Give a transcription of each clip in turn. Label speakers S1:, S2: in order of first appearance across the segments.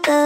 S1: Go.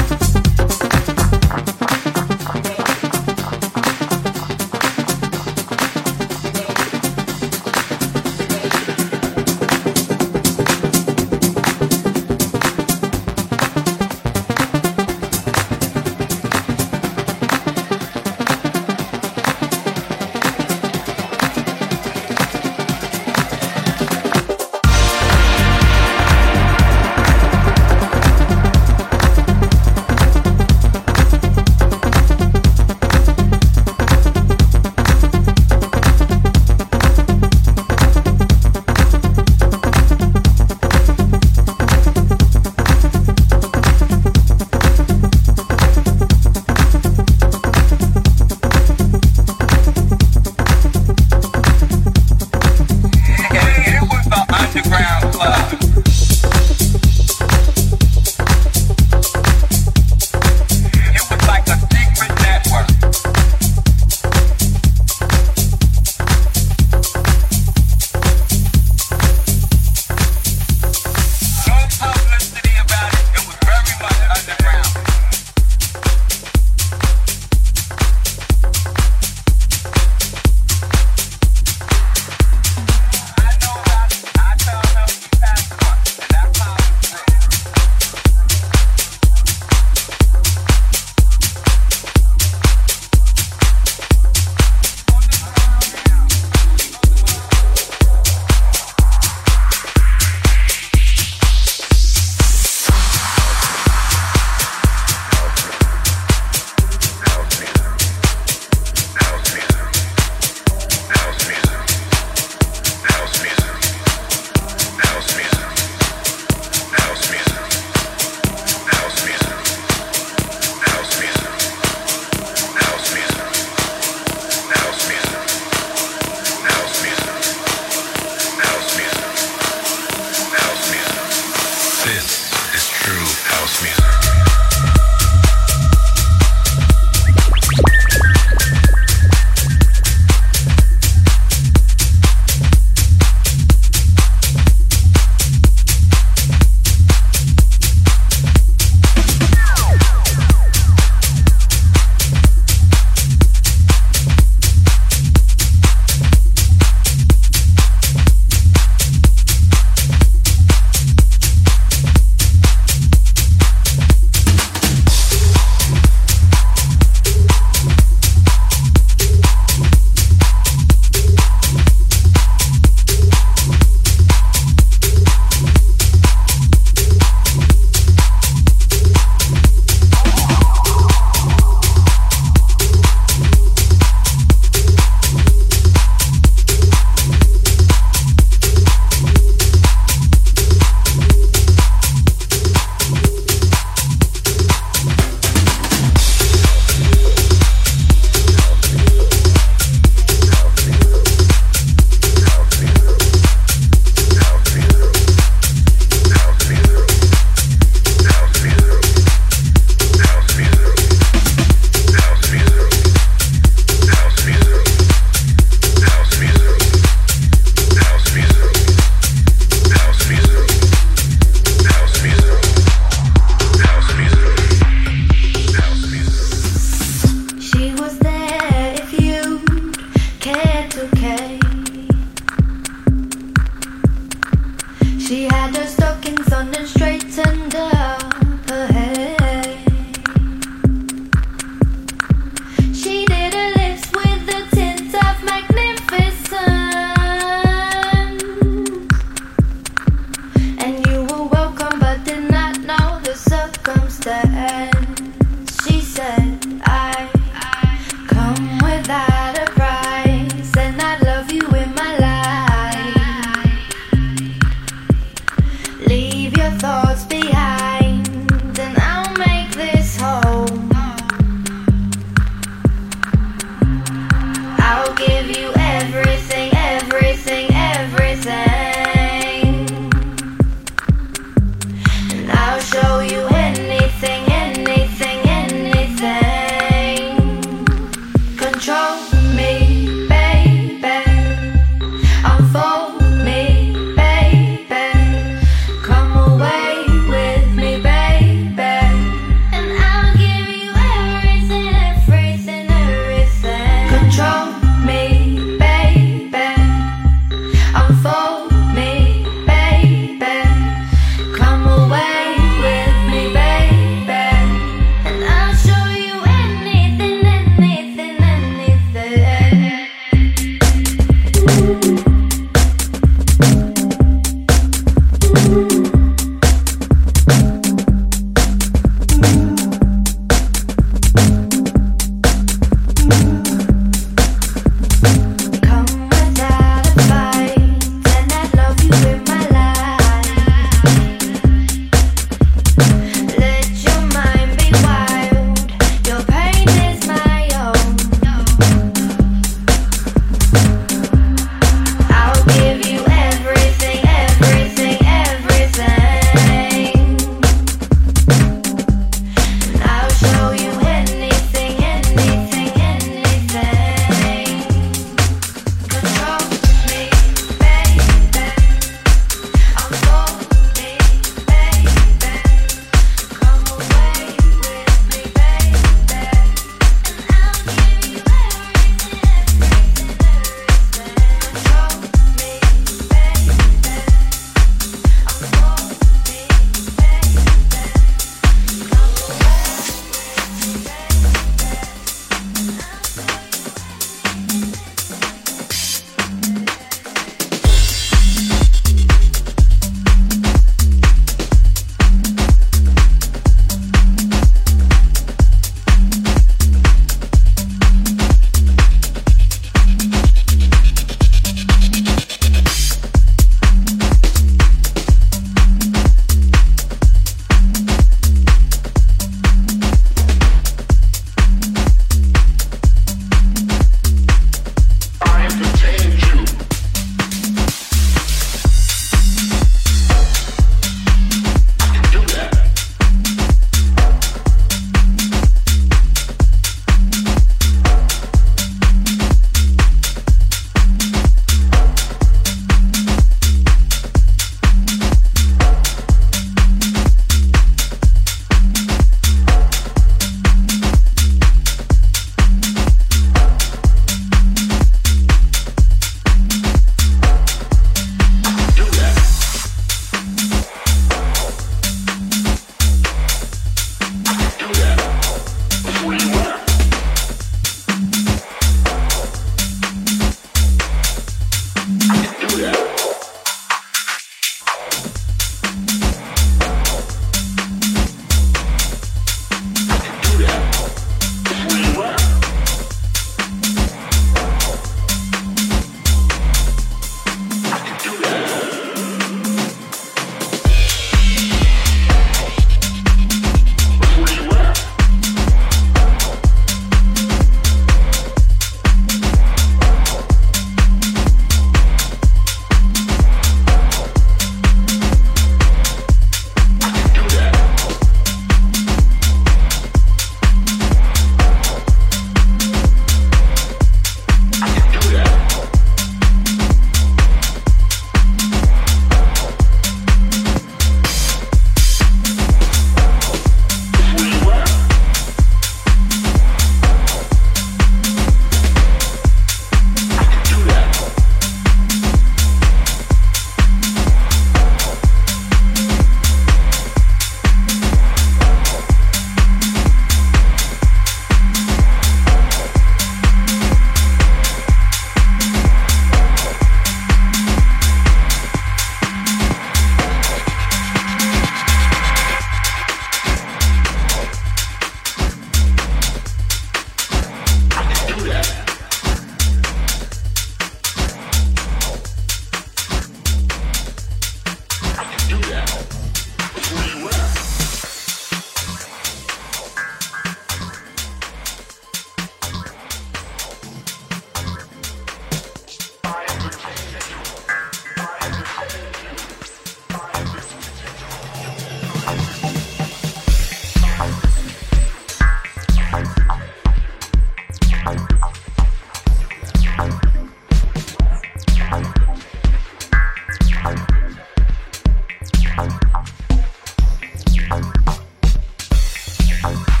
S1: Thank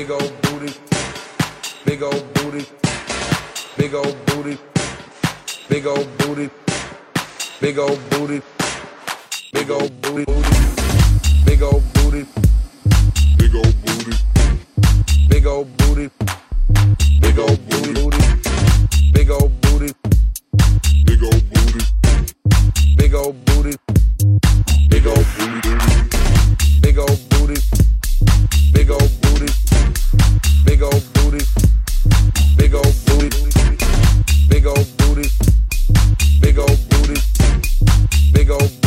S2: big old booty, big old booty, big old booty, big old booty, big old booty, big old booty, booty. big old booty, big old booty, big old booty, big old booty, big old booty, big old booty, big old booty, big old booty booty, big old booty, big old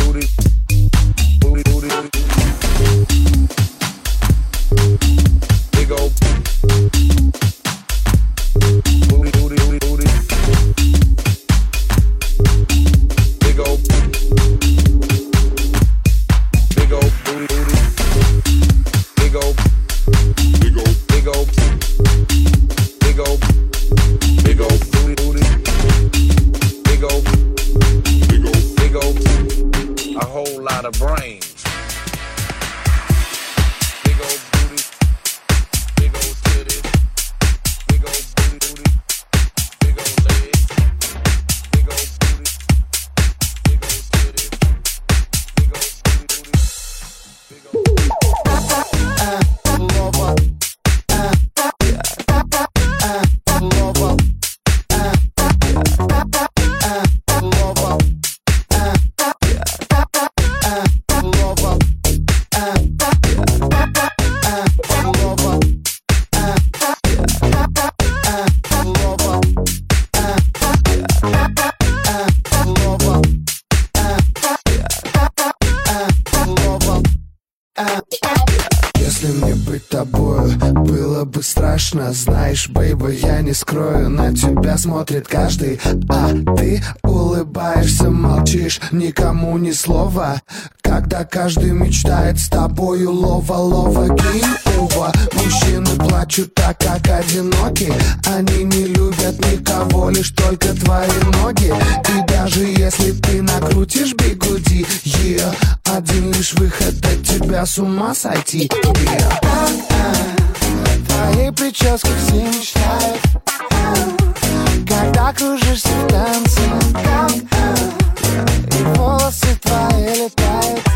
S3: страшно Знаешь, бейба, я не скрою На тебя смотрит каждый. А ты улыбаешься, молчишь Никому ни слова. Когда каждый мечтает с тобою Лова-лова, гейм-ова Мужчины плачут так, как одиноки. Они не любят никого Лишь только твои ноги. И даже если ты накрутишь бигуди yeah, Один лишь выход от тебя с ума сойти. Yeah. Твоей прическе все мечтают. Когда кружишься в танце. И волосы твои летают.